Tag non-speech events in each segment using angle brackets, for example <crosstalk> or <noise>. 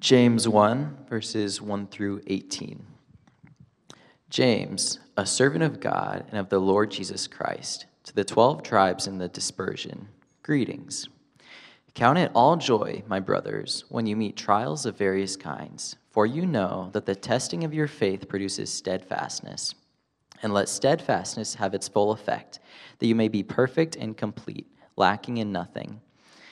James 1, verses 1 through 18. James, a servant of God and of the Lord Jesus Christ, to the twelve tribes in the dispersion, greetings. Count it all joy, my brothers, when you meet trials of various kinds, for you know that the testing of your faith produces steadfastness. And let steadfastness have its full effect, that you may be perfect and complete, lacking in nothing.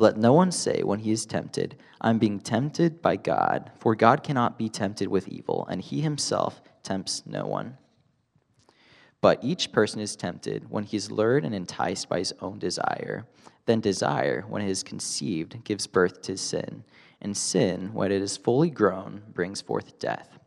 Let no one say when he is tempted, I'm being tempted by God, for God cannot be tempted with evil, and he himself tempts no one. But each person is tempted when he is lured and enticed by his own desire. Then desire, when it is conceived, gives birth to sin, and sin, when it is fully grown, brings forth death.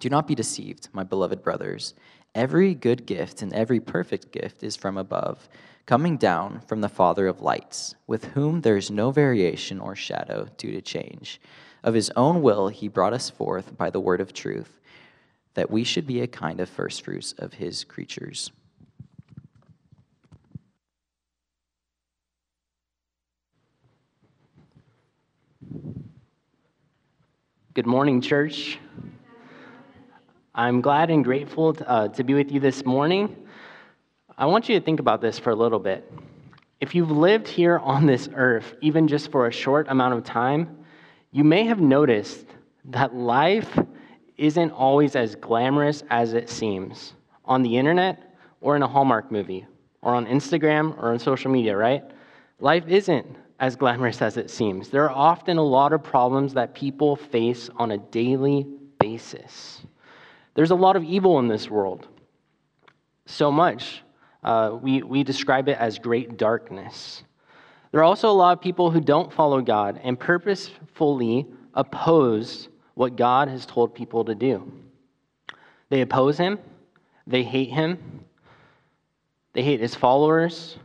Do not be deceived, my beloved brothers. Every good gift and every perfect gift is from above coming down from the Father of lights, with whom there is no variation or shadow due to change. Of his own will, he brought us forth by the word of truth, that we should be a kind of firstfruits of his creatures. Good morning, church. I'm glad and grateful to, uh, to be with you this morning. I want you to think about this for a little bit. If you've lived here on this earth, even just for a short amount of time, you may have noticed that life isn't always as glamorous as it seems on the internet or in a Hallmark movie or on Instagram or on social media, right? Life isn't as glamorous as it seems. There are often a lot of problems that people face on a daily basis. There's a lot of evil in this world. So much uh, we, we describe it as great darkness. There are also a lot of people who don't follow God and purposefully oppose what God has told people to do. They oppose Him, they hate Him, they hate His followers.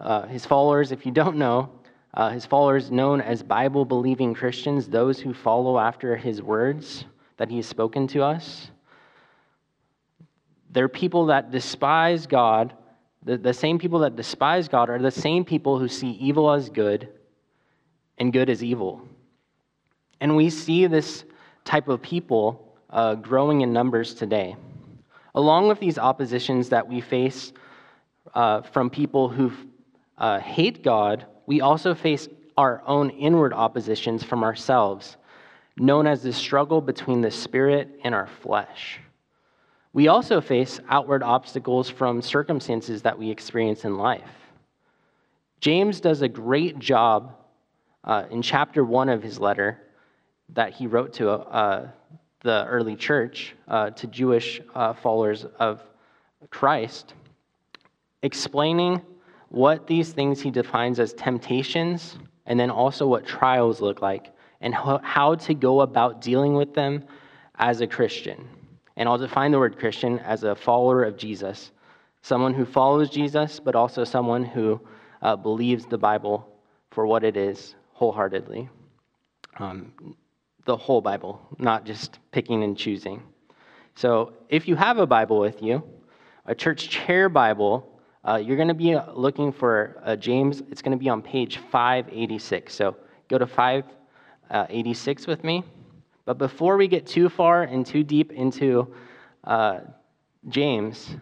Uh, his followers, if you don't know, uh, his followers known as Bible believing Christians, those who follow after his words that he has spoken to us. They're people that despise God. The, the same people that despise God are the same people who see evil as good and good as evil. And we see this type of people uh, growing in numbers today. Along with these oppositions that we face uh, from people who uh, hate God, we also face our own inward oppositions from ourselves, known as the struggle between the spirit and our flesh. We also face outward obstacles from circumstances that we experience in life. James does a great job uh, in chapter one of his letter that he wrote to uh, the early church, uh, to Jewish uh, followers of Christ, explaining what these things he defines as temptations and then also what trials look like and how to go about dealing with them as a Christian. And I'll define the word Christian as a follower of Jesus, someone who follows Jesus, but also someone who uh, believes the Bible for what it is wholeheartedly. Um, the whole Bible, not just picking and choosing. So if you have a Bible with you, a church chair Bible, uh, you're going to be looking for uh, James. It's going to be on page 586. So go to 586 with me. But before we get too far and too deep into uh, James,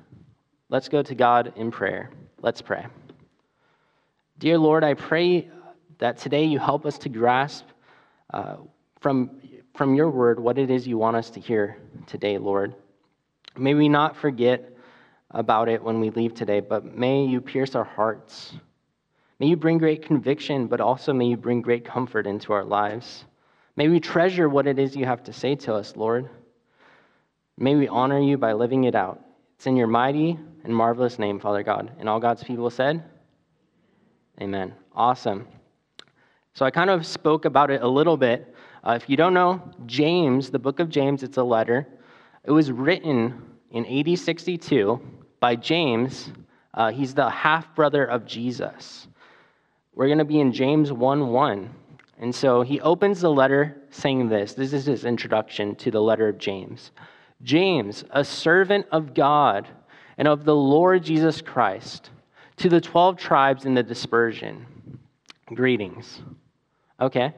let's go to God in prayer. Let's pray. Dear Lord, I pray that today you help us to grasp uh, from, from your word what it is you want us to hear today, Lord. May we not forget about it when we leave today, but may you pierce our hearts. May you bring great conviction, but also may you bring great comfort into our lives. May we treasure what it is you have to say to us, Lord. May we honor you by living it out. It's in your mighty and marvelous name, Father God. And all God's people said, Amen. Awesome. So I kind of spoke about it a little bit. Uh, if you don't know, James, the book of James, it's a letter. It was written in AD 62 by James. Uh, he's the half brother of Jesus. We're going to be in James 1 1. And so he opens the letter saying this. This is his introduction to the letter of James. James, a servant of God and of the Lord Jesus Christ, to the 12 tribes in the dispersion, greetings. Okay?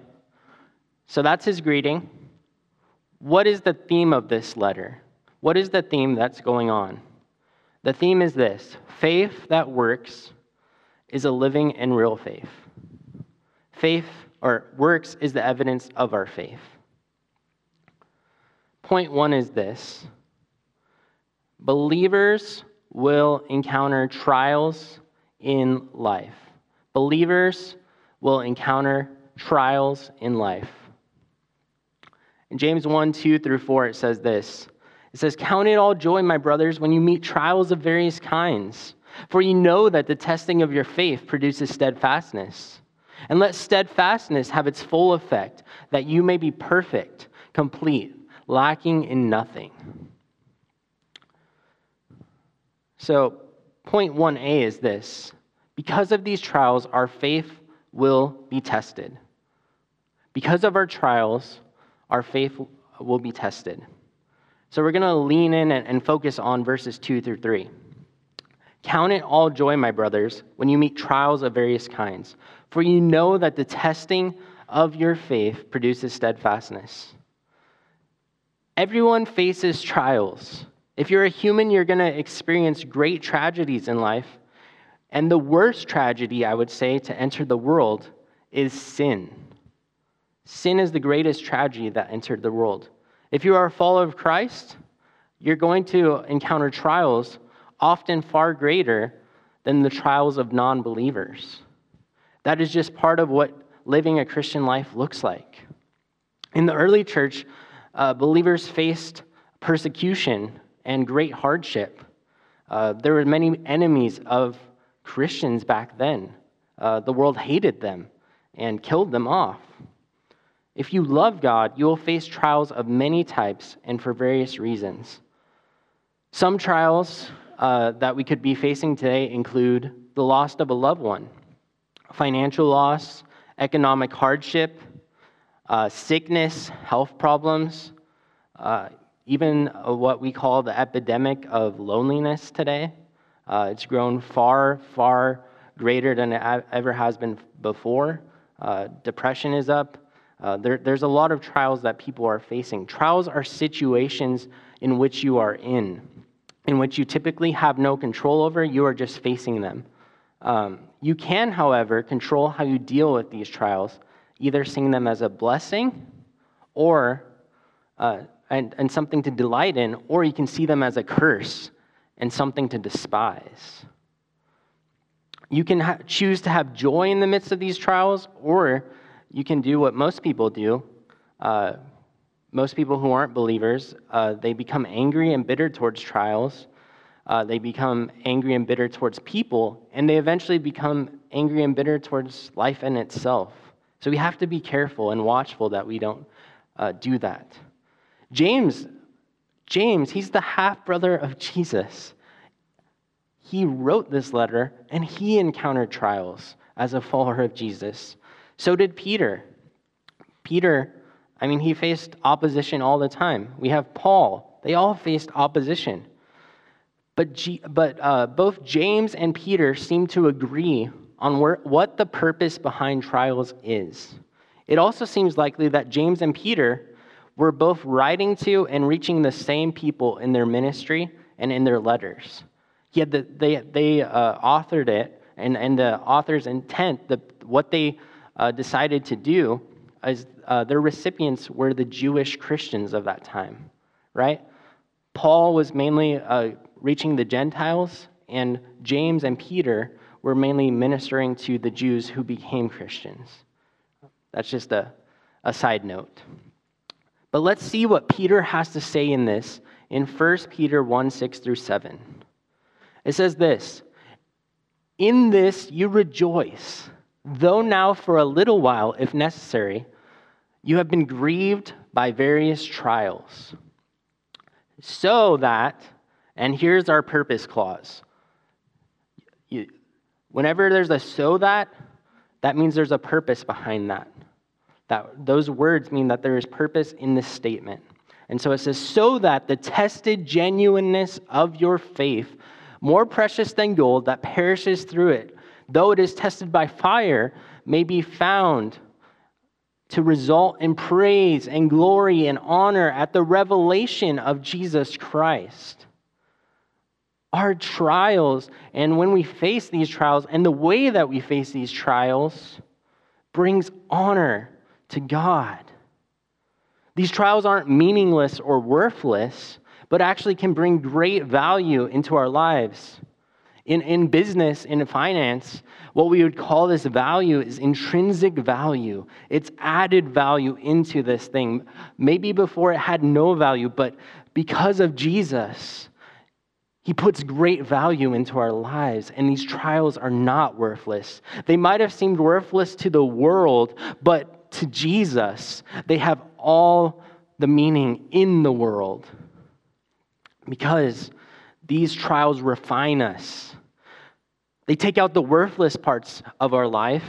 So that's his greeting. What is the theme of this letter? What is the theme that's going on? The theme is this faith that works is a living and real faith. Faith or works is the evidence of our faith. Point one is this believers will encounter trials in life. Believers will encounter trials in life. In James 1 2 through 4, it says this It says, Count it all joy, my brothers, when you meet trials of various kinds, for you know that the testing of your faith produces steadfastness. And let steadfastness have its full effect, that you may be perfect, complete, lacking in nothing. So, point 1a is this because of these trials, our faith will be tested. Because of our trials, our faith will be tested. So, we're going to lean in and focus on verses 2 through 3. Count it all joy, my brothers, when you meet trials of various kinds, for you know that the testing of your faith produces steadfastness. Everyone faces trials. If you're a human, you're going to experience great tragedies in life. And the worst tragedy, I would say, to enter the world is sin. Sin is the greatest tragedy that entered the world. If you are a follower of Christ, you're going to encounter trials often far greater than the trials of non believers. That is just part of what living a Christian life looks like. In the early church, uh, believers faced persecution and great hardship. Uh, there were many enemies of Christians back then. Uh, the world hated them and killed them off. If you love God, you will face trials of many types and for various reasons. Some trials uh, that we could be facing today include the loss of a loved one, financial loss, economic hardship, uh, sickness, health problems, uh, even what we call the epidemic of loneliness today. Uh, it's grown far, far greater than it ever has been before. Uh, depression is up. Uh, there, there's a lot of trials that people are facing. Trials are situations in which you are in in which you typically have no control over, you are just facing them. Um, you can, however, control how you deal with these trials, either seeing them as a blessing or uh, and, and something to delight in, or you can see them as a curse and something to despise. You can ha- choose to have joy in the midst of these trials, or you can do what most people do uh, most people who aren't believers, uh, they become angry and bitter towards trials. Uh, they become angry and bitter towards people, and they eventually become angry and bitter towards life in itself. So we have to be careful and watchful that we don't uh, do that. James, James, he's the half brother of Jesus. He wrote this letter, and he encountered trials as a follower of Jesus. So did Peter. Peter I mean, he faced opposition all the time. We have Paul, they all faced opposition. But, G, but uh, both James and Peter seem to agree on where, what the purpose behind trials is. It also seems likely that James and Peter were both writing to and reaching the same people in their ministry and in their letters. Yet the, they, they uh, authored it, and, and the author's intent, the, what they uh, decided to do, is uh, their recipients were the Jewish Christians of that time, right? Paul was mainly uh, reaching the Gentiles, and James and Peter were mainly ministering to the Jews who became Christians. That's just a, a side note. But let's see what Peter has to say in this in 1 Peter 1 6 through 7. It says this In this you rejoice, though now for a little while, if necessary, you have been grieved by various trials, so that, and here's our purpose clause. You, whenever there's a so that, that means there's a purpose behind that. That those words mean that there is purpose in this statement. And so it says, so that the tested genuineness of your faith, more precious than gold that perishes through it, though it is tested by fire, may be found to result in praise and glory and honor at the revelation of Jesus Christ. Our trials, and when we face these trials, and the way that we face these trials, brings honor to God. These trials aren't meaningless or worthless, but actually can bring great value into our lives. In, in business, in finance, what we would call this value is intrinsic value. It's added value into this thing. Maybe before it had no value, but because of Jesus, he puts great value into our lives, and these trials are not worthless. They might have seemed worthless to the world, but to Jesus, they have all the meaning in the world because these trials refine us. They take out the worthless parts of our life,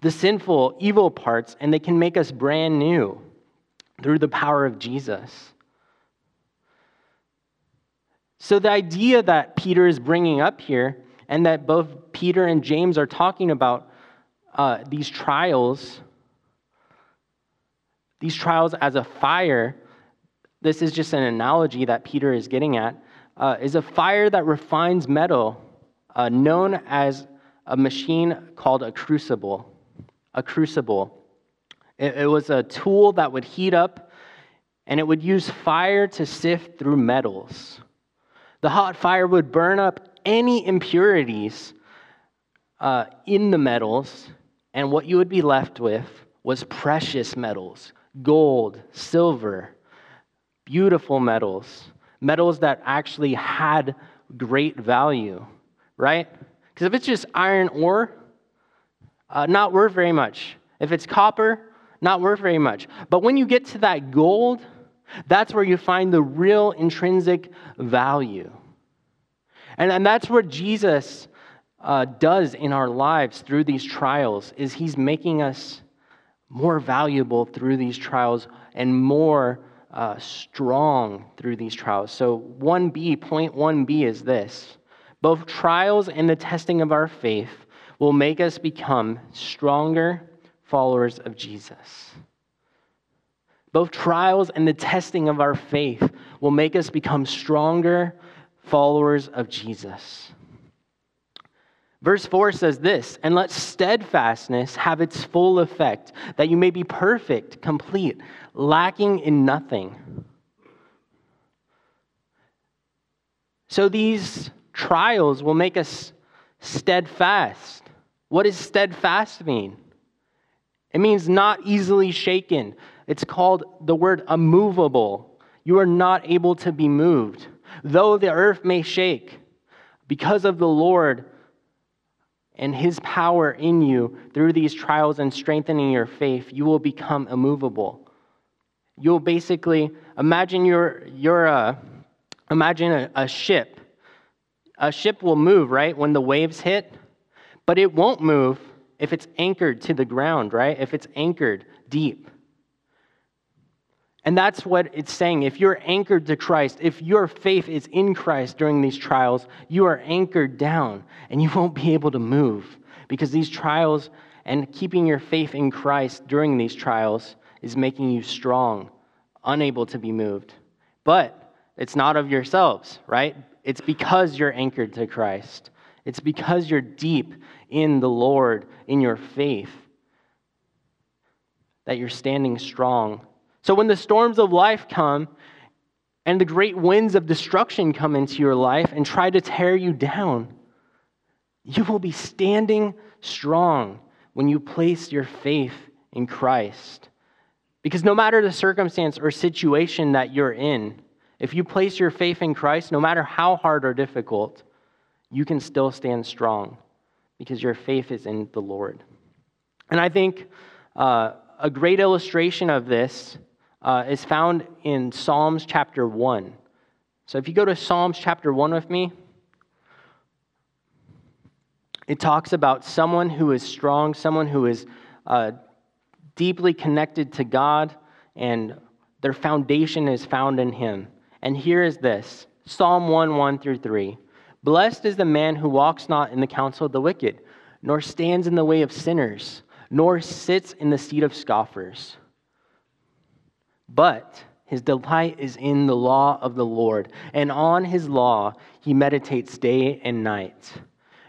the sinful, evil parts, and they can make us brand new through the power of Jesus. So, the idea that Peter is bringing up here, and that both Peter and James are talking about uh, these trials these trials as a fire, this is just an analogy that Peter is getting at, uh, is a fire that refines metal, uh, known as a machine called a crucible. A crucible. It, it was a tool that would heat up and it would use fire to sift through metals. The hot fire would burn up any impurities uh, in the metals, and what you would be left with was precious metals, gold, silver, beautiful metals, metals that actually had great value, right? Because if it's just iron ore, uh, not worth very much. If it's copper, not worth very much. But when you get to that gold, that's where you find the real intrinsic value. And, and that's what Jesus uh, does in our lives through these trials is he's making us more valuable through these trials and more uh, strong through these trials. So, 1b, point 1b is this both trials and the testing of our faith will make us become stronger followers of Jesus. Both trials and the testing of our faith will make us become stronger followers of Jesus. Verse 4 says this, and let steadfastness have its full effect, that you may be perfect, complete, lacking in nothing. So these trials will make us steadfast. What does steadfast mean? It means not easily shaken. It's called the word immovable. You are not able to be moved. Though the earth may shake, because of the Lord, and his power in you through these trials and strengthening your faith, you will become immovable. You'll basically imagine you're, you're a, imagine a, a ship. A ship will move, right, when the waves hit, but it won't move if it's anchored to the ground, right? If it's anchored deep. And that's what it's saying. If you're anchored to Christ, if your faith is in Christ during these trials, you are anchored down and you won't be able to move because these trials and keeping your faith in Christ during these trials is making you strong, unable to be moved. But it's not of yourselves, right? It's because you're anchored to Christ. It's because you're deep in the Lord, in your faith, that you're standing strong so when the storms of life come and the great winds of destruction come into your life and try to tear you down, you will be standing strong when you place your faith in Christ. Because no matter the circumstance or situation that you're in, if you place your faith in Christ, no matter how hard or difficult, you can still stand strong because your faith is in the Lord. And I think uh, a great illustration of this uh, is found in Psalms chapter 1. So if you go to Psalms chapter 1 with me, it talks about someone who is strong, someone who is uh, deeply connected to God, and their foundation is found in Him. And here is this Psalm 1 1 through 3. Blessed is the man who walks not in the counsel of the wicked, nor stands in the way of sinners, nor sits in the seat of scoffers. But his delight is in the law of the Lord, and on his law he meditates day and night.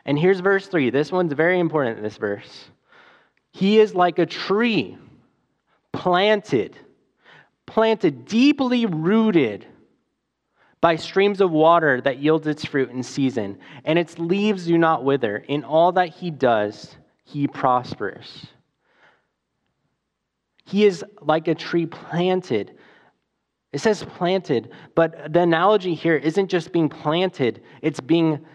And here's verse 3. This one's very important, this verse. He is like a tree planted, planted, deeply rooted by streams of water that yields its fruit in season, and its leaves do not wither. In all that he does, he prospers. He is like a tree planted. It says planted, but the analogy here isn't just being planted, it's being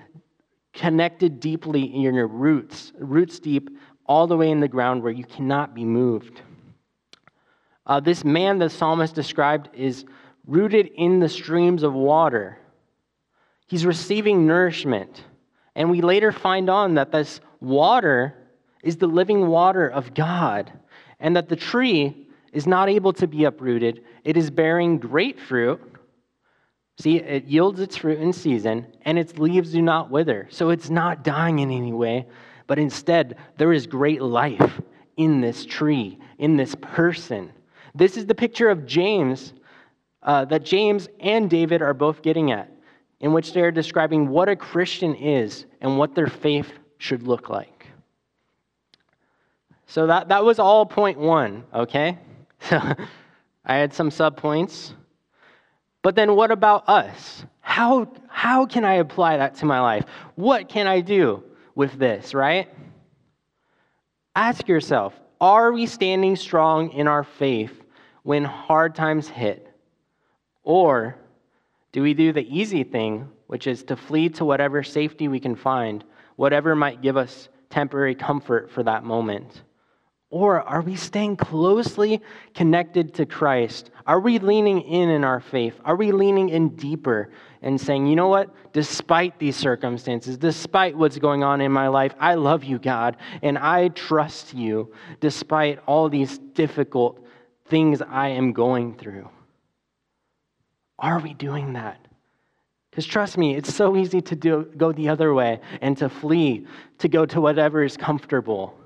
connected deeply in your roots, roots deep, all the way in the ground where you cannot be moved. Uh, this man the psalmist described is rooted in the streams of water. He's receiving nourishment. And we later find on that this water is the living water of God, and that the tree is not able to be uprooted. It is bearing great fruit. See, it yields its fruit in season, and its leaves do not wither. So it's not dying in any way, but instead, there is great life in this tree, in this person. This is the picture of James uh, that James and David are both getting at, in which they're describing what a Christian is and what their faith should look like. So that, that was all point one, okay? <laughs> So I had some subpoints. But then what about us? How, how can I apply that to my life? What can I do with this, right? Ask yourself are we standing strong in our faith when hard times hit? Or do we do the easy thing, which is to flee to whatever safety we can find, whatever might give us temporary comfort for that moment? Or are we staying closely connected to Christ? Are we leaning in in our faith? Are we leaning in deeper and saying, you know what? Despite these circumstances, despite what's going on in my life, I love you, God, and I trust you despite all these difficult things I am going through. Are we doing that? Because trust me, it's so easy to do, go the other way and to flee, to go to whatever is comfortable.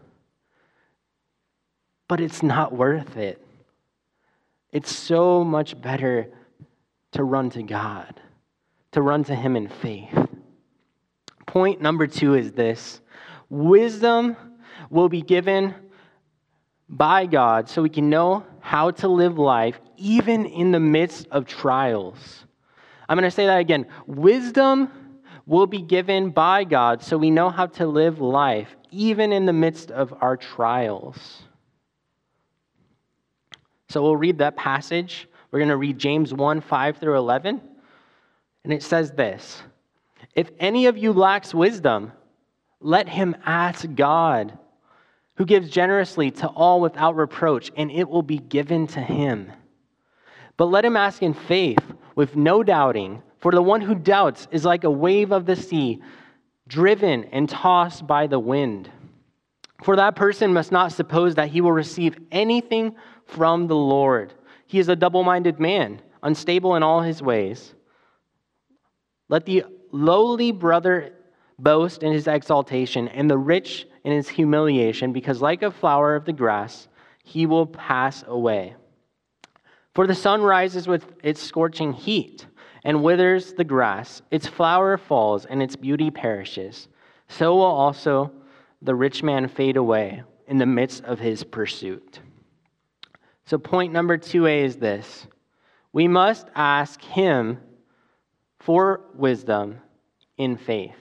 But it's not worth it. It's so much better to run to God, to run to Him in faith. Point number two is this wisdom will be given by God so we can know how to live life even in the midst of trials. I'm going to say that again. Wisdom will be given by God so we know how to live life even in the midst of our trials. So we'll read that passage. We're going to read James 1 5 through 11. And it says this If any of you lacks wisdom, let him ask God who gives generously to all without reproach, and it will be given to him. But let him ask in faith, with no doubting, for the one who doubts is like a wave of the sea, driven and tossed by the wind. For that person must not suppose that he will receive anything from the Lord. He is a double minded man, unstable in all his ways. Let the lowly brother boast in his exaltation, and the rich in his humiliation, because like a flower of the grass, he will pass away. For the sun rises with its scorching heat and withers the grass, its flower falls, and its beauty perishes. So will also the rich man fade away in the midst of his pursuit. So, point number 2a is this We must ask Him for wisdom in faith.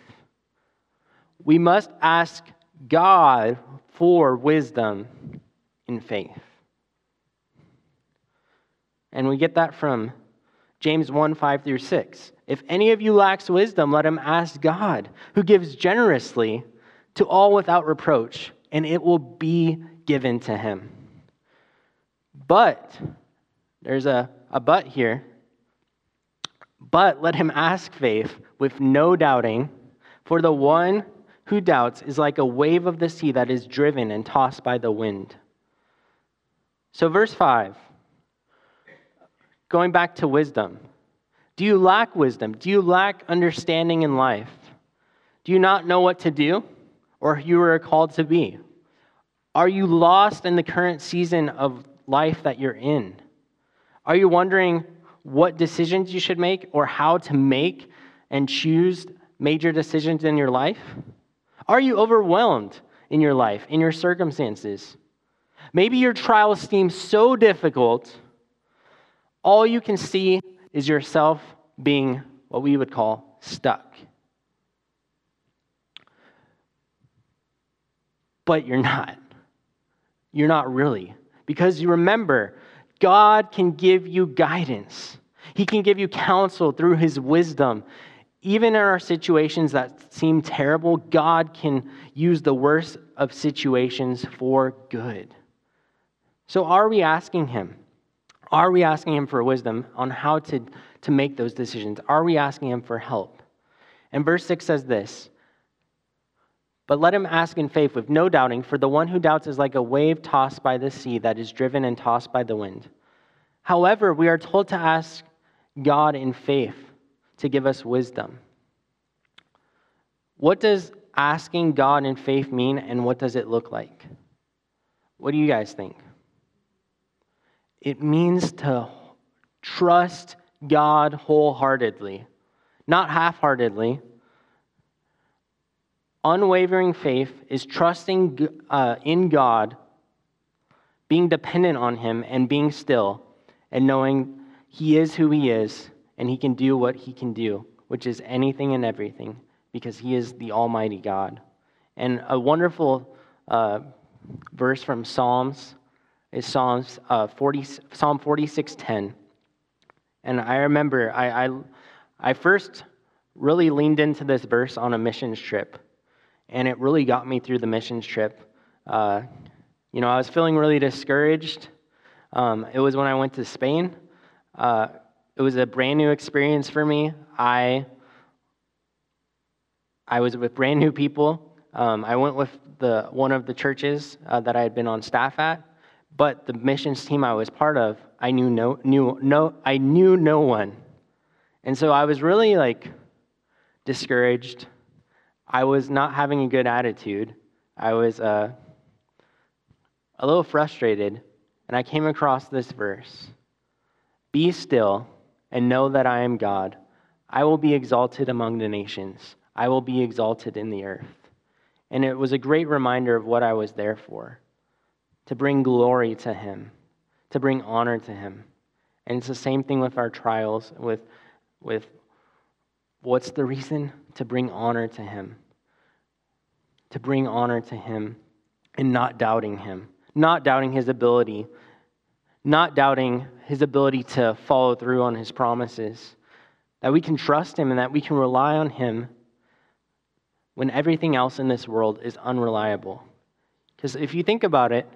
We must ask God for wisdom in faith. And we get that from James 1 5 through 6. If any of you lacks wisdom, let him ask God, who gives generously to all without reproach, and it will be given to him. But, there's a, a but here. But let him ask faith with no doubting, for the one who doubts is like a wave of the sea that is driven and tossed by the wind. So, verse 5, going back to wisdom. Do you lack wisdom? Do you lack understanding in life? Do you not know what to do or who you are called to be? Are you lost in the current season of life that you're in? Are you wondering what decisions you should make or how to make and choose major decisions in your life? Are you overwhelmed in your life, in your circumstances? Maybe your trials seem so difficult, all you can see is yourself being what we would call stuck. But you're not. You're not really. Because you remember, God can give you guidance. He can give you counsel through His wisdom. Even in our situations that seem terrible, God can use the worst of situations for good. So, are we asking Him? Are we asking Him for wisdom on how to, to make those decisions? Are we asking Him for help? And verse 6 says this But let him ask in faith with no doubting, for the one who doubts is like a wave tossed by the sea that is driven and tossed by the wind. However, we are told to ask God in faith to give us wisdom. What does asking God in faith mean, and what does it look like? What do you guys think? It means to trust God wholeheartedly, not half heartedly. Unwavering faith is trusting uh, in God, being dependent on Him, and being still, and knowing He is who He is, and He can do what He can do, which is anything and everything, because He is the Almighty God. And a wonderful uh, verse from Psalms is Psalms, uh, 40, Psalm 46:10. And I remember I, I, I first really leaned into this verse on a missions trip, and it really got me through the missions trip. Uh, you know, I was feeling really discouraged. Um, it was when I went to Spain. Uh, it was a brand new experience for me. I I was with brand new people. Um, I went with the one of the churches uh, that I had been on staff at, but the missions team I was part of, I knew no, knew no, I knew no one. And so I was really like discouraged. I was not having a good attitude. I was uh, a little frustrated. And I came across this verse Be still and know that I am God. I will be exalted among the nations, I will be exalted in the earth. And it was a great reminder of what I was there for to bring glory to Him, to bring honor to Him. And it's the same thing with our trials, with, with what's the reason? To bring honor to Him. To bring honor to Him and not doubting Him, not doubting His ability, not doubting His ability to follow through on His promises. That we can trust Him and that we can rely on Him when everything else in this world is unreliable. Because if you think about it,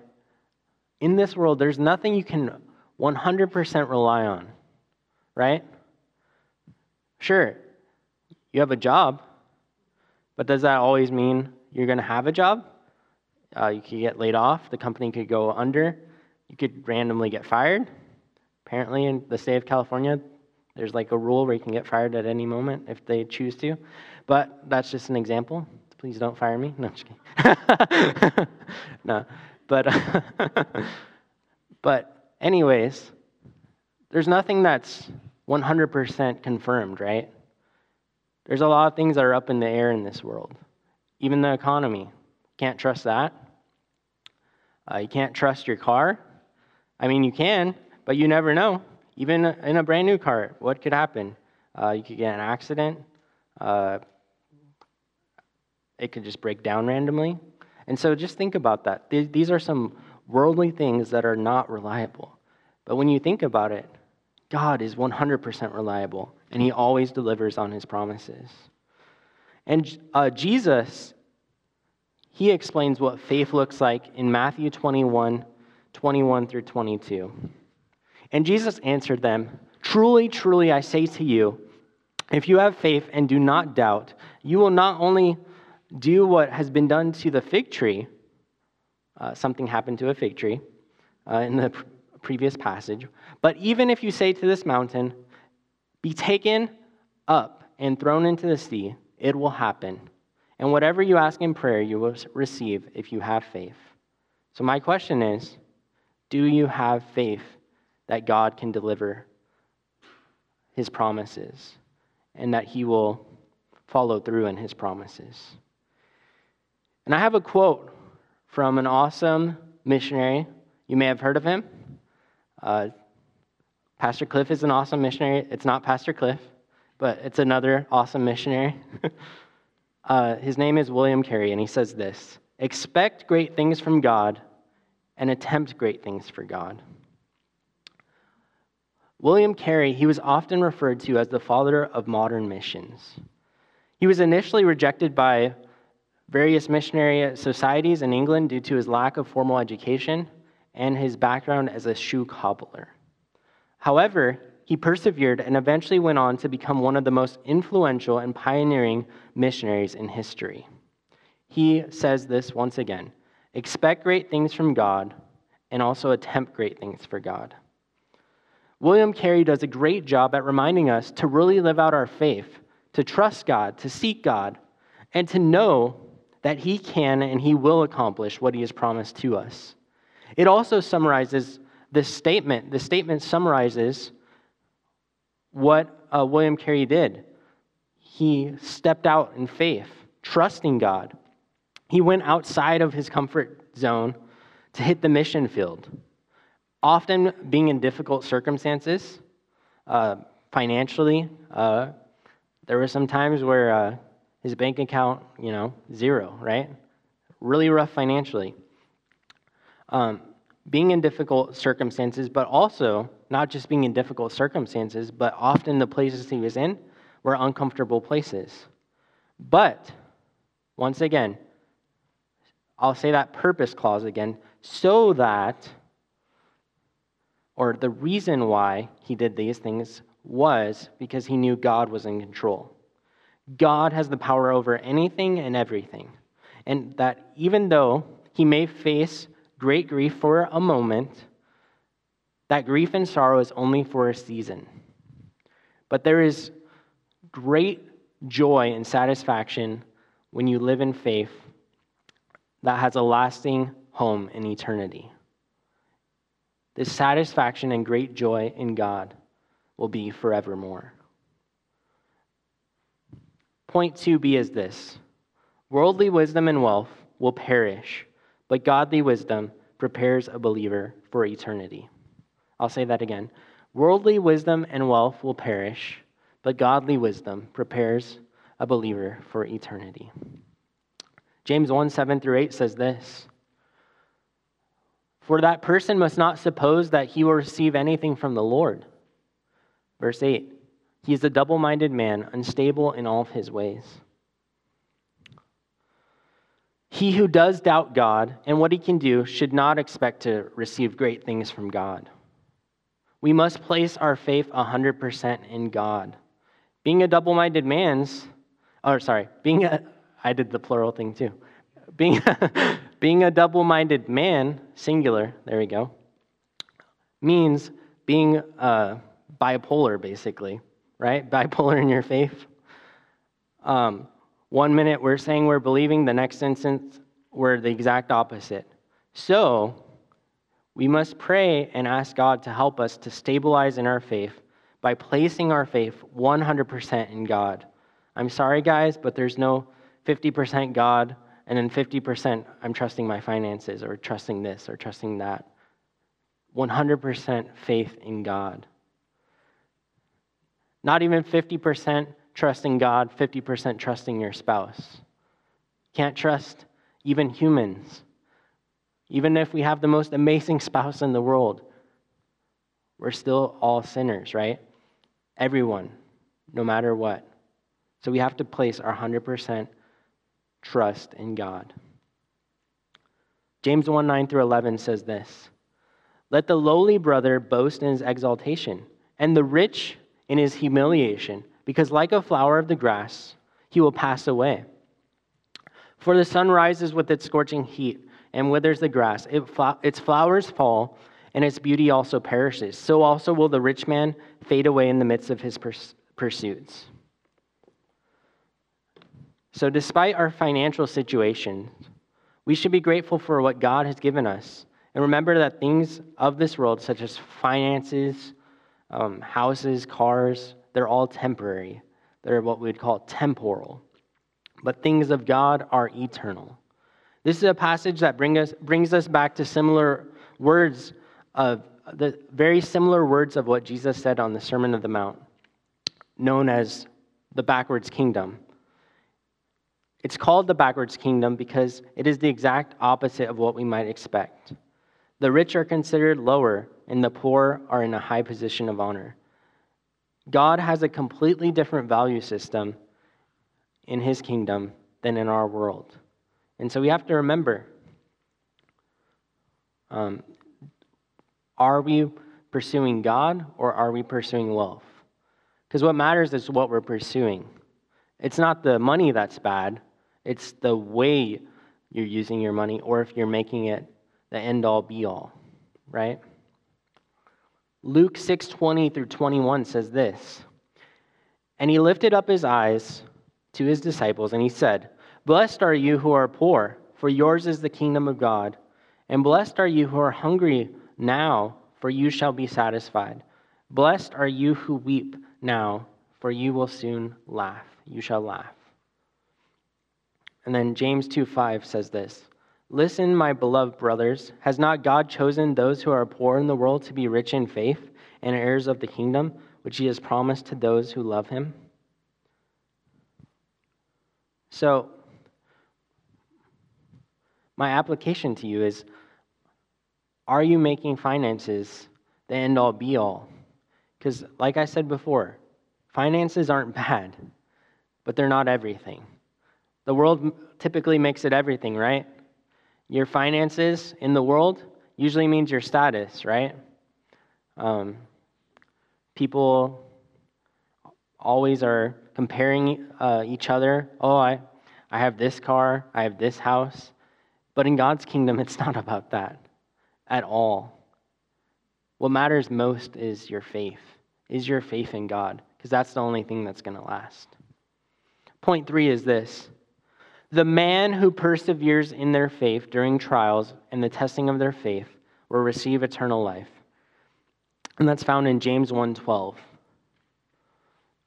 in this world, there's nothing you can 100% rely on, right? Sure, you have a job, but does that always mean you're going to have a job? Uh, you could get laid off, the company could go under, you could randomly get fired. Apparently, in the state of California, there's like a rule where you can get fired at any moment if they choose to. But that's just an example. Please don't fire me. <laughs> No, <laughs> no. But, <laughs> but anyways, there's nothing that's 100% confirmed, right? There's a lot of things that are up in the air in this world. Even the economy. Can't trust that. Uh, you can't trust your car. I mean, you can, but you never know. even in a brand new car, what could happen? Uh, you could get an accident. Uh, it could just break down randomly. And so just think about that. These are some worldly things that are not reliable. But when you think about it, God is 100% reliable, and He always delivers on His promises. And uh, Jesus, He explains what faith looks like in Matthew 21 21 through 22. And Jesus answered them Truly, truly, I say to you, if you have faith and do not doubt, you will not only do what has been done to the fig tree, uh, something happened to a fig tree uh, in the pr- previous passage, but even if you say to this mountain, be taken up and thrown into the sea, it will happen. And whatever you ask in prayer, you will receive if you have faith. So, my question is do you have faith that God can deliver his promises and that he will follow through in his promises? And I have a quote from an awesome missionary. You may have heard of him. Uh, Pastor Cliff is an awesome missionary. It's not Pastor Cliff, but it's another awesome missionary. <laughs> uh, his name is William Carey, and he says this Expect great things from God and attempt great things for God. William Carey, he was often referred to as the father of modern missions. He was initially rejected by various missionary societies in England due to his lack of formal education and his background as a shoe cobbler. However, he persevered and eventually went on to become one of the most influential and pioneering missionaries in history. He says this once again expect great things from God and also attempt great things for God. William Carey does a great job at reminding us to really live out our faith, to trust God, to seek God, and to know that He can and He will accomplish what He has promised to us. It also summarizes this statement. The statement summarizes what uh, William Carey did. He stepped out in faith, trusting God. He went outside of his comfort zone to hit the mission field. Often being in difficult circumstances, uh, financially, uh, there were some times where uh, his bank account, you know, zero, right? Really rough financially. Um, being in difficult circumstances, but also not just being in difficult circumstances, but often the places he was in were uncomfortable places. But, once again, I'll say that purpose clause again, so that, or the reason why he did these things was because he knew God was in control. God has the power over anything and everything. And that even though he may face great grief for a moment, that grief and sorrow is only for a season. But there is great joy and satisfaction when you live in faith that has a lasting home in eternity. This satisfaction and great joy in God will be forevermore. Point 2b is this worldly wisdom and wealth will perish, but godly wisdom prepares a believer for eternity. I'll say that again. Worldly wisdom and wealth will perish, but godly wisdom prepares a believer for eternity. James 1 7 through 8 says this For that person must not suppose that he will receive anything from the Lord. Verse 8 He is a double minded man, unstable in all of his ways. He who does doubt God and what he can do should not expect to receive great things from God. We must place our faith 100% in God. Being a double minded man's, or sorry, being a, I did the plural thing too. Being, <laughs> being a double minded man, singular, there we go, means being uh, bipolar, basically, right? Bipolar in your faith. Um, one minute we're saying we're believing, the next instance we're the exact opposite. So, we must pray and ask God to help us to stabilize in our faith by placing our faith 100% in God. I'm sorry, guys, but there's no 50% God, and then 50% I'm trusting my finances, or trusting this, or trusting that. 100% faith in God. Not even 50% trusting God, 50% trusting your spouse. Can't trust even humans. Even if we have the most amazing spouse in the world, we're still all sinners, right? Everyone, no matter what. So we have to place our 100% trust in God. James 1 9 through 11 says this Let the lowly brother boast in his exaltation, and the rich in his humiliation, because like a flower of the grass, he will pass away. For the sun rises with its scorching heat and withers the grass, it its flowers fall, and its beauty also perishes. So also will the rich man fade away in the midst of his purs- pursuits. So, despite our financial situation, we should be grateful for what God has given us. And remember that things of this world, such as finances, um, houses, cars, they're all temporary. They're what we'd call temporal. But things of God are eternal. This is a passage that bring us, brings us back to similar words of the very similar words of what Jesus said on the Sermon of the Mount, known as the backwards kingdom. It's called the backwards kingdom because it is the exact opposite of what we might expect. The rich are considered lower, and the poor are in a high position of honor. God has a completely different value system in his kingdom than in our world. And so we have to remember um, are we pursuing God or are we pursuing wealth? Because what matters is what we're pursuing. It's not the money that's bad, it's the way you're using your money or if you're making it the end all be all, right? Luke 6:20 through 21 says this. And he lifted up his eyes to his disciples and he said, "Blessed are you who are poor, for yours is the kingdom of God. And blessed are you who are hungry now, for you shall be satisfied. Blessed are you who weep now, for you will soon laugh. You shall laugh." And then James 2 5 says this Listen, my beloved brothers, has not God chosen those who are poor in the world to be rich in faith and heirs of the kingdom, which he has promised to those who love him? So, my application to you is Are you making finances the end all be all? Because, like I said before, finances aren't <laughs> bad, but they're not everything. The world typically makes it everything, right? Your finances in the world usually means your status, right? Um, people always are comparing uh, each other. Oh, I, I have this car, I have this house. But in God's kingdom, <laughs> it's not about that at all. What matters most is your faith. Is your faith in God? Because that's the only thing that's going to last. Point three is this the man who perseveres in their faith during trials and the testing of their faith will receive eternal life. And that's found in James 1:12.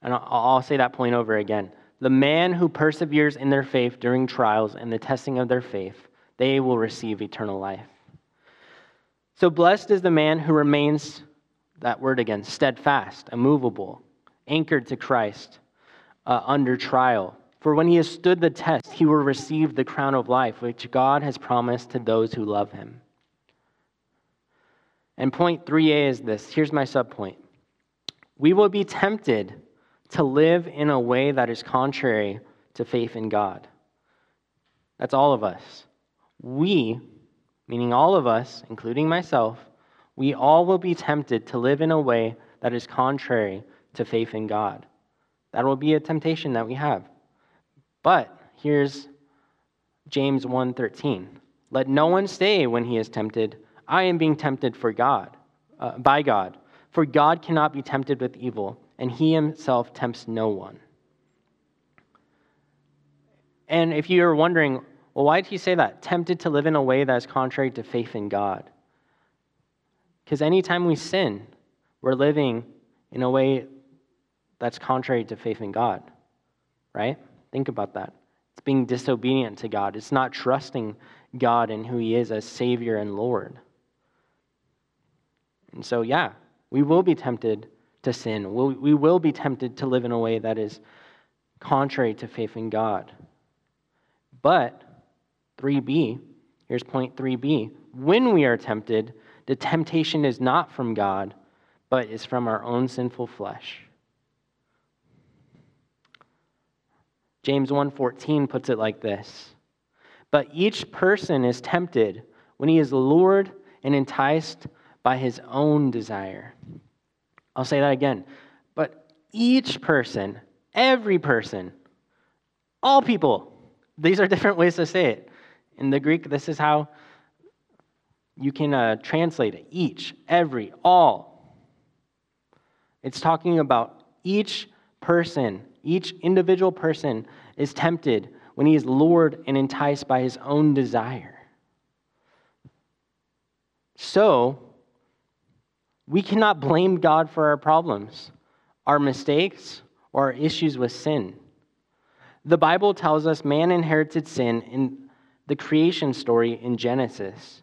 And I'll say that point over again. The man who perseveres in their faith during trials and the testing of their faith, they will receive eternal life. So blessed is the man who remains, that word again, steadfast, immovable, anchored to Christ uh, under trial for when he has stood the test, he will receive the crown of life, which God has promised to those who love him. And point 3a is this here's my subpoint. We will be tempted to live in a way that is contrary to faith in God. That's all of us. We, meaning all of us, including myself, we all will be tempted to live in a way that is contrary to faith in God. That will be a temptation that we have. But here's James 1:13. Let no one say when he is tempted, I am being tempted for God, uh, by God. For God cannot be tempted with evil, and he himself tempts no one. And if you're wondering, well, why did he say that? Tempted to live in a way that is contrary to faith in God. Because anytime we sin, we're living in a way that's contrary to faith in God, right? Think about that. It's being disobedient to God, it's not trusting God and who He is as Savior and Lord. And so, yeah, we will be tempted to sin. We'll, we will be tempted to live in a way that is contrary to faith in God. But 3b, here's point 3b. When we are tempted, the temptation is not from God, but is from our own sinful flesh. James 1:14 puts it like this. But each person is tempted when he is lured and enticed by his own desire. I'll say that again. But each person, every person, all people, these are different ways to say it. In the Greek, this is how you can uh, translate it each, every, all. It's talking about each person, each individual person is tempted when he is lured and enticed by his own desire. So, we cannot blame God for our problems, our mistakes, or our issues with sin. The Bible tells us man inherited sin in the creation story in Genesis.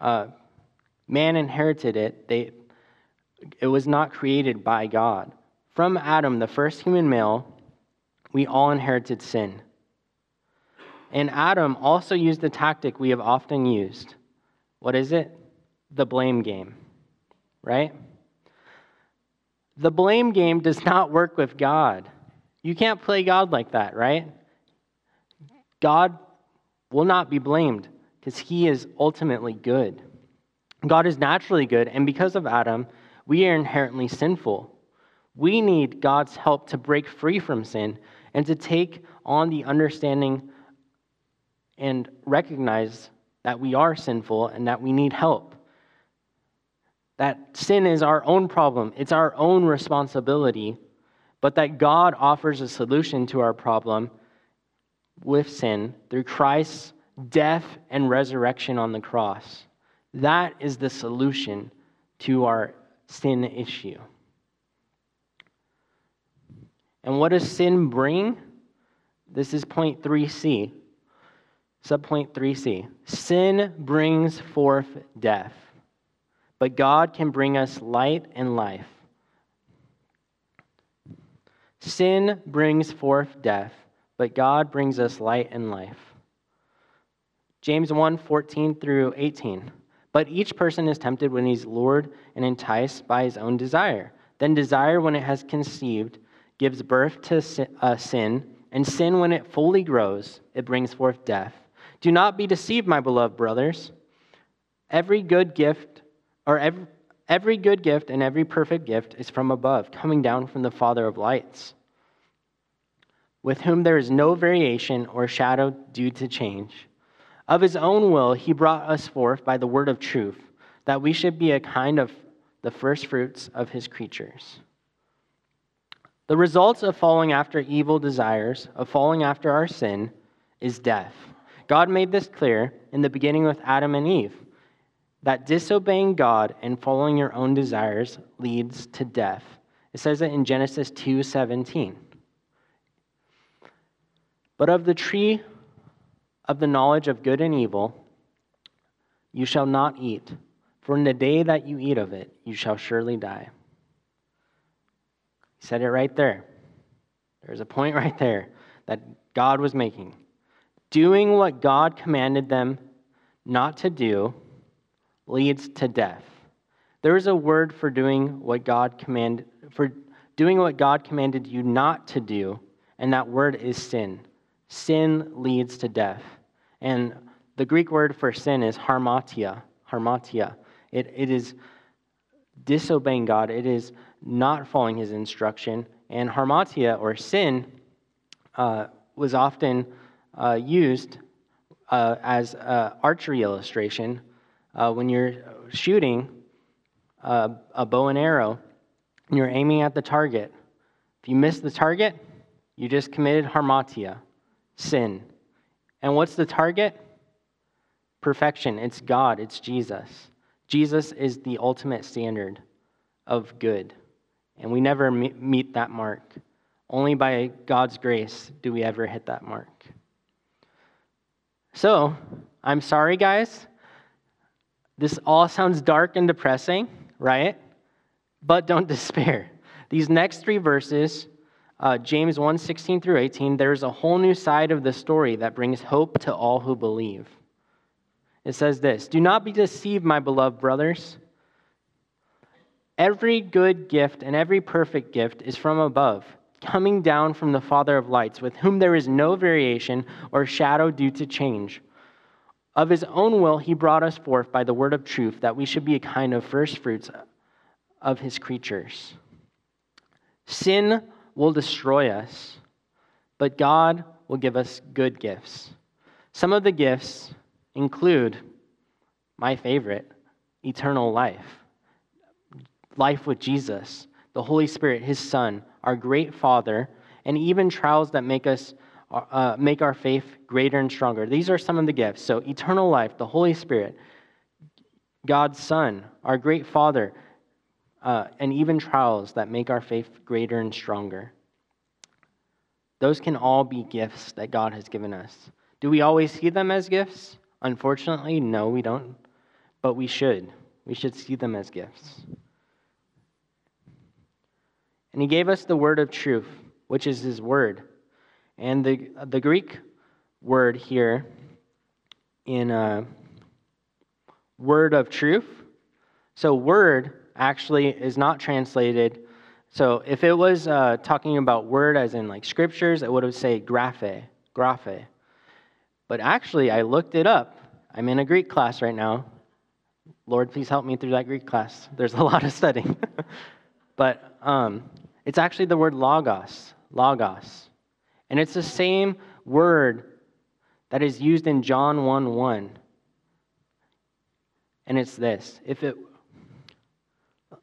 Uh, man inherited it. They, it was not created by God. From Adam, the first human male, we all inherited sin. And Adam also used the tactic we have often used. What is it? The blame game, right? The blame game does not work with God. You can't play God like that, right? God will not be blamed because he is ultimately good. God is naturally good, and because of Adam, we are inherently sinful. We need God's help to break free from sin and to take on the understanding and recognize that we are sinful and that we need help. That sin is our own problem, it's our own responsibility, but that God offers a solution to our problem with sin through Christ's death and resurrection on the cross. That is the solution to our sin issue. And what does sin bring? This is point 3c. Subpoint 3c. Sin brings forth death, but God can bring us light and life. Sin brings forth death, but God brings us light and life. James 1 14 through 18. But each person is tempted when he's lured and enticed by his own desire. Then desire, when it has conceived, gives birth to uh, sin, and sin, when it fully grows, it brings forth death. Do not be deceived, my beloved brothers. Every good gift, or every, every good gift and every perfect gift is from above, coming down from the Father of lights, with whom there is no variation or shadow due to change. Of his own will, he brought us forth by the word of truth, that we should be a kind of the first fruits of his creatures. The results of following after evil desires, of falling after our sin, is death. God made this clear in the beginning with Adam and Eve that disobeying God and following your own desires leads to death. It says it in Genesis 2:17. But of the tree of the knowledge of good and evil you shall not eat, for in the day that you eat of it you shall surely die. Said it right there. There's a point right there that God was making. Doing what God commanded them not to do leads to death. There is a word for doing what God commanded for doing what God commanded you not to do, and that word is sin. Sin leads to death. And the Greek word for sin is harmatia. Harmatia. It, it is disobeying God. It is not following his instruction. And harmatia, or sin, uh, was often uh, used uh, as an archery illustration uh, when you're shooting uh, a bow and arrow and you're aiming at the target. If you miss the target, you just committed harmatia, sin. And what's the target? Perfection. It's God, it's Jesus. Jesus is the ultimate standard of good. And we never meet that mark. Only by God's grace do we ever hit that mark. So, I'm sorry, guys. This all sounds dark and depressing, right? but don't <laughs> despair. These next three verses, uh, James 1 16 through 18, there's a whole new side of the story that brings hope to all who believe. It says this Do not be deceived, my beloved brothers. Every good gift and every perfect gift is from above, coming down from the Father of lights, with whom there is no variation or shadow due to change. Of his own will, he brought us forth by the word of truth, that we should be a kind of first fruits of his creatures. Sin will destroy us, but God will give us good gifts. Some of the gifts include my favorite eternal life, life with Jesus, the Holy Spirit, his Son, our great Father, and even trials that make us. Uh, make our faith greater and stronger. These are some of the gifts. So, eternal life, the Holy Spirit, God's Son, our great Father, uh, and even trials that make our faith greater and stronger. Those can all be gifts that God has given us. Do we always see them as gifts? Unfortunately, no, we don't. But we should. We should see them as gifts. And He gave us the word of truth, which is His word. And the, the Greek word here in uh, word of truth, so word actually is not translated. So if it was uh, talking about word as in like scriptures, it would have say graphe, graphe. But actually, I looked it up. I'm in a Greek class right now. Lord, please help me through that Greek class. <laughs> There's a lot of studying. <laughs> but um, it's actually the word logos, logos. And it's the same word that is used in John 1 1. And it's this if it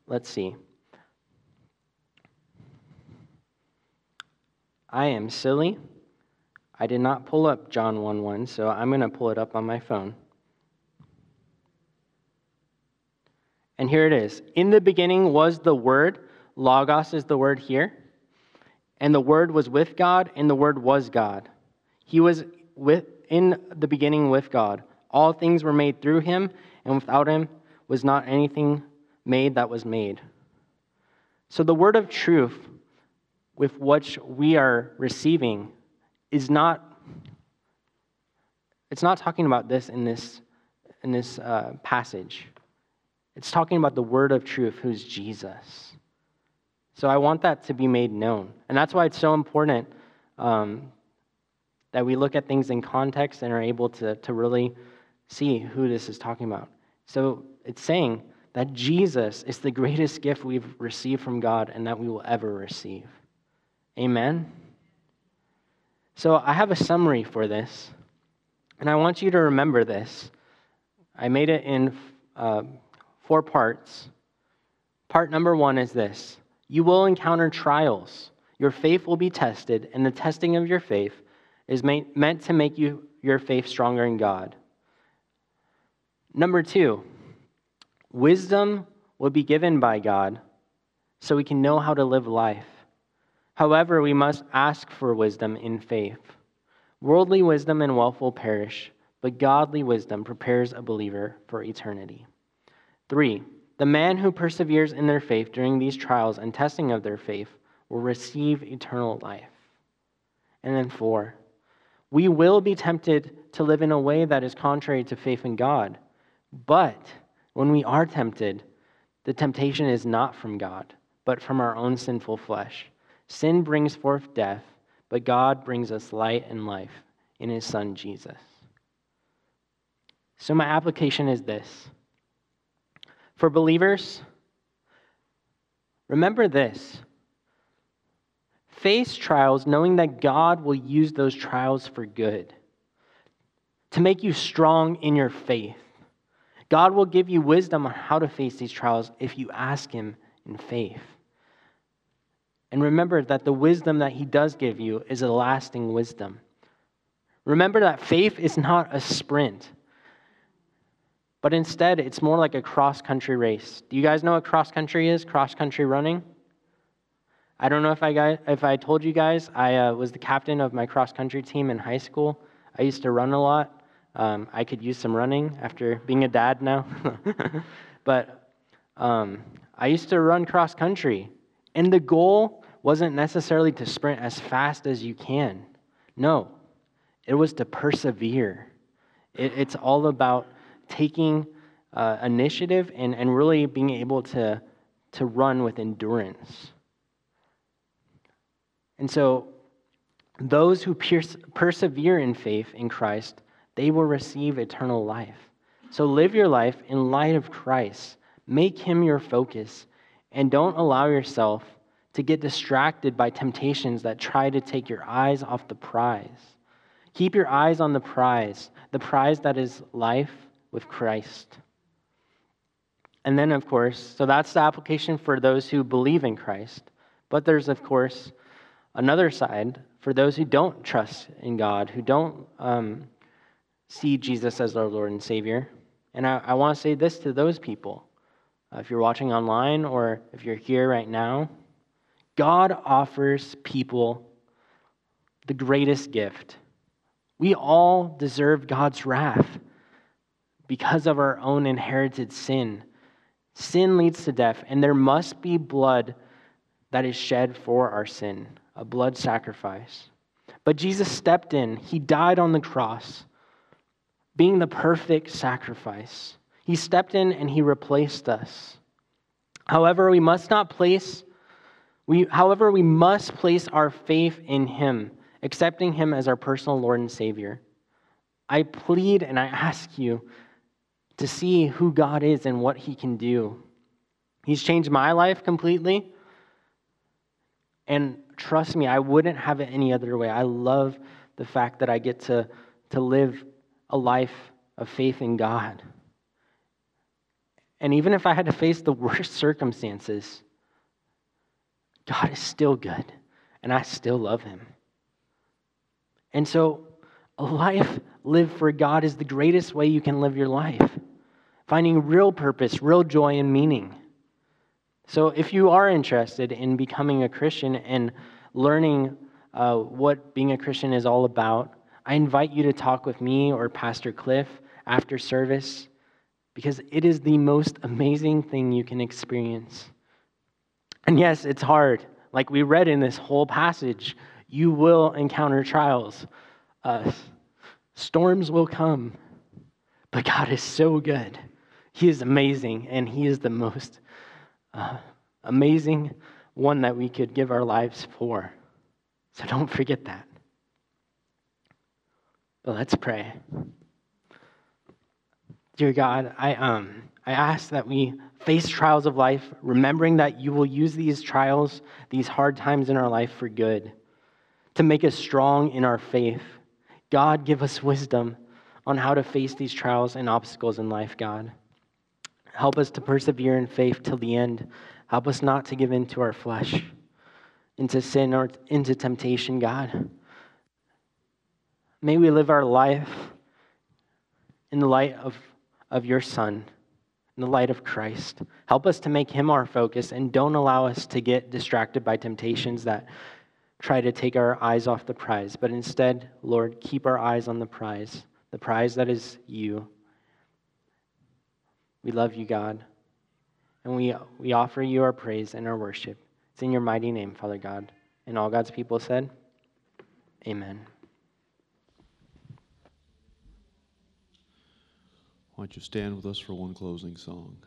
Let's see. I am silly. I did not pull up John 1 1, so I'm going to pull it up on my phone. And here it is. In the beginning was the Word. Logos is the word here. And the Word was with God, and the Word was God. He was with, in the beginning with God. All things were made through him, and without him was not anything made that was made. So the word of truth with which we are receiving is not it's not talking about this in this in this uh, passage it's talking about the word of truth who's jesus so i want that to be made known and that's why it's so important um, that we look at things in context and are able to, to really see who this is talking about so it's saying that Jesus is the greatest gift we've received from God and that we will ever receive. Amen? So I have a summary for this, and I want you to remember this. I made it in uh, four parts. Part number one is this you will encounter trials. Your faith will be tested, and the testing of your faith is meant to make you, your faith stronger in God. Number two, Wisdom will be given by God so we can know how to live life. However, we must ask for wisdom in faith. Worldly wisdom and wealth will perish, but godly wisdom prepares a believer for eternity. Three, the man who perseveres in their faith during these trials and testing of their faith will receive eternal life. And then four, we will be tempted to live in a way that is contrary to faith in God, but when we are tempted, the temptation is not from God, but from our own sinful flesh. Sin brings forth death, but God brings us light and life in his Son, Jesus. So, my application is this for believers, remember this. Face trials knowing that God will use those trials for good, to make you strong in your faith God will give you wisdom on how to face these trials if you ask Him in faith. And remember that the wisdom that He does give you is a lasting wisdom. Remember that faith is not a sprint, but instead it's more like a cross country race. Do you guys know what cross country is? Cross country running? I don't know if I, got, if I told you guys, I uh, was the captain of my cross country team in high school. I used to run a lot. Um, I could use some running after being a dad now. <laughs> but um, I used to run cross country, and the goal wasn't necessarily to sprint as fast as you can. No, it was to persevere. It, it's all about taking uh, initiative and, and really being able to, to run with endurance. And so, those who perse- persevere in faith in Christ, they will receive eternal life. So, live your life in light of Christ. Make him your focus, and don't allow yourself to get distracted by temptations that try to take your eyes off the prize. Keep your eyes on the prize, the prize that is life with Christ. And then, of course, so that's the application for those who believe in Christ. But there's, of course, another side for those who don't trust in God, who don't um, see Jesus as their Lord and Savior. And I, I want to say this to those people. Uh, if you're watching online or if you're here right now, God offers people the greatest gift. We all deserve God's wrath because of our own inherited sin. Sin leads to death, and there must be blood that is shed for our sin, a blood sacrifice. But Jesus stepped in, He died on the cross, being the perfect sacrifice. He stepped in and He replaced us. However, we must not place we, however, we must place our faith in Him, accepting Him as our personal Lord and Savior. I plead and I ask you to see who God is and what He can do. He's changed my life completely. And trust me, I wouldn't have it any other way. I love the fact that I get to, to live a life of faith in God. And even if I had to face the <laughs> worst circumstances, God is still good, and I still love him. And so, a life lived for God is the greatest way you can live your life, finding real purpose, real joy, and meaning. So, if you are interested in becoming a Christian and learning uh, what being a Christian is all about, I invite you to talk with me or Pastor Cliff after service because it is the most amazing thing you can experience. And yes, it's hard. Like we read in this whole passage, you will encounter trials. Uh, storms will come. But God is so good. He is amazing, and He is the most uh, amazing one that we could give our lives for. So don't forget that. But let's pray. Dear God, I, um, I ask that we face trials of life, remembering that you will use these trials, these hard times in our life for good, to make us strong in our faith. God, give us wisdom on how to face these trials and obstacles in life, God. Help us to persevere in faith till the end. Help us not to give in to our flesh, into sin, or into temptation, God. May we live our life in the light of, of your Son in the light of Christ. Help us to make him our focus and don't allow us to get distracted by temptations that try to take our eyes off the prize, but instead, Lord, keep our eyes on the prize, the prize that is you. We love you, God, and we, we offer you our praise and our worship. It's in your mighty name, Father God. And all God's people said, Amen. Why don't you stand with us for one closing song?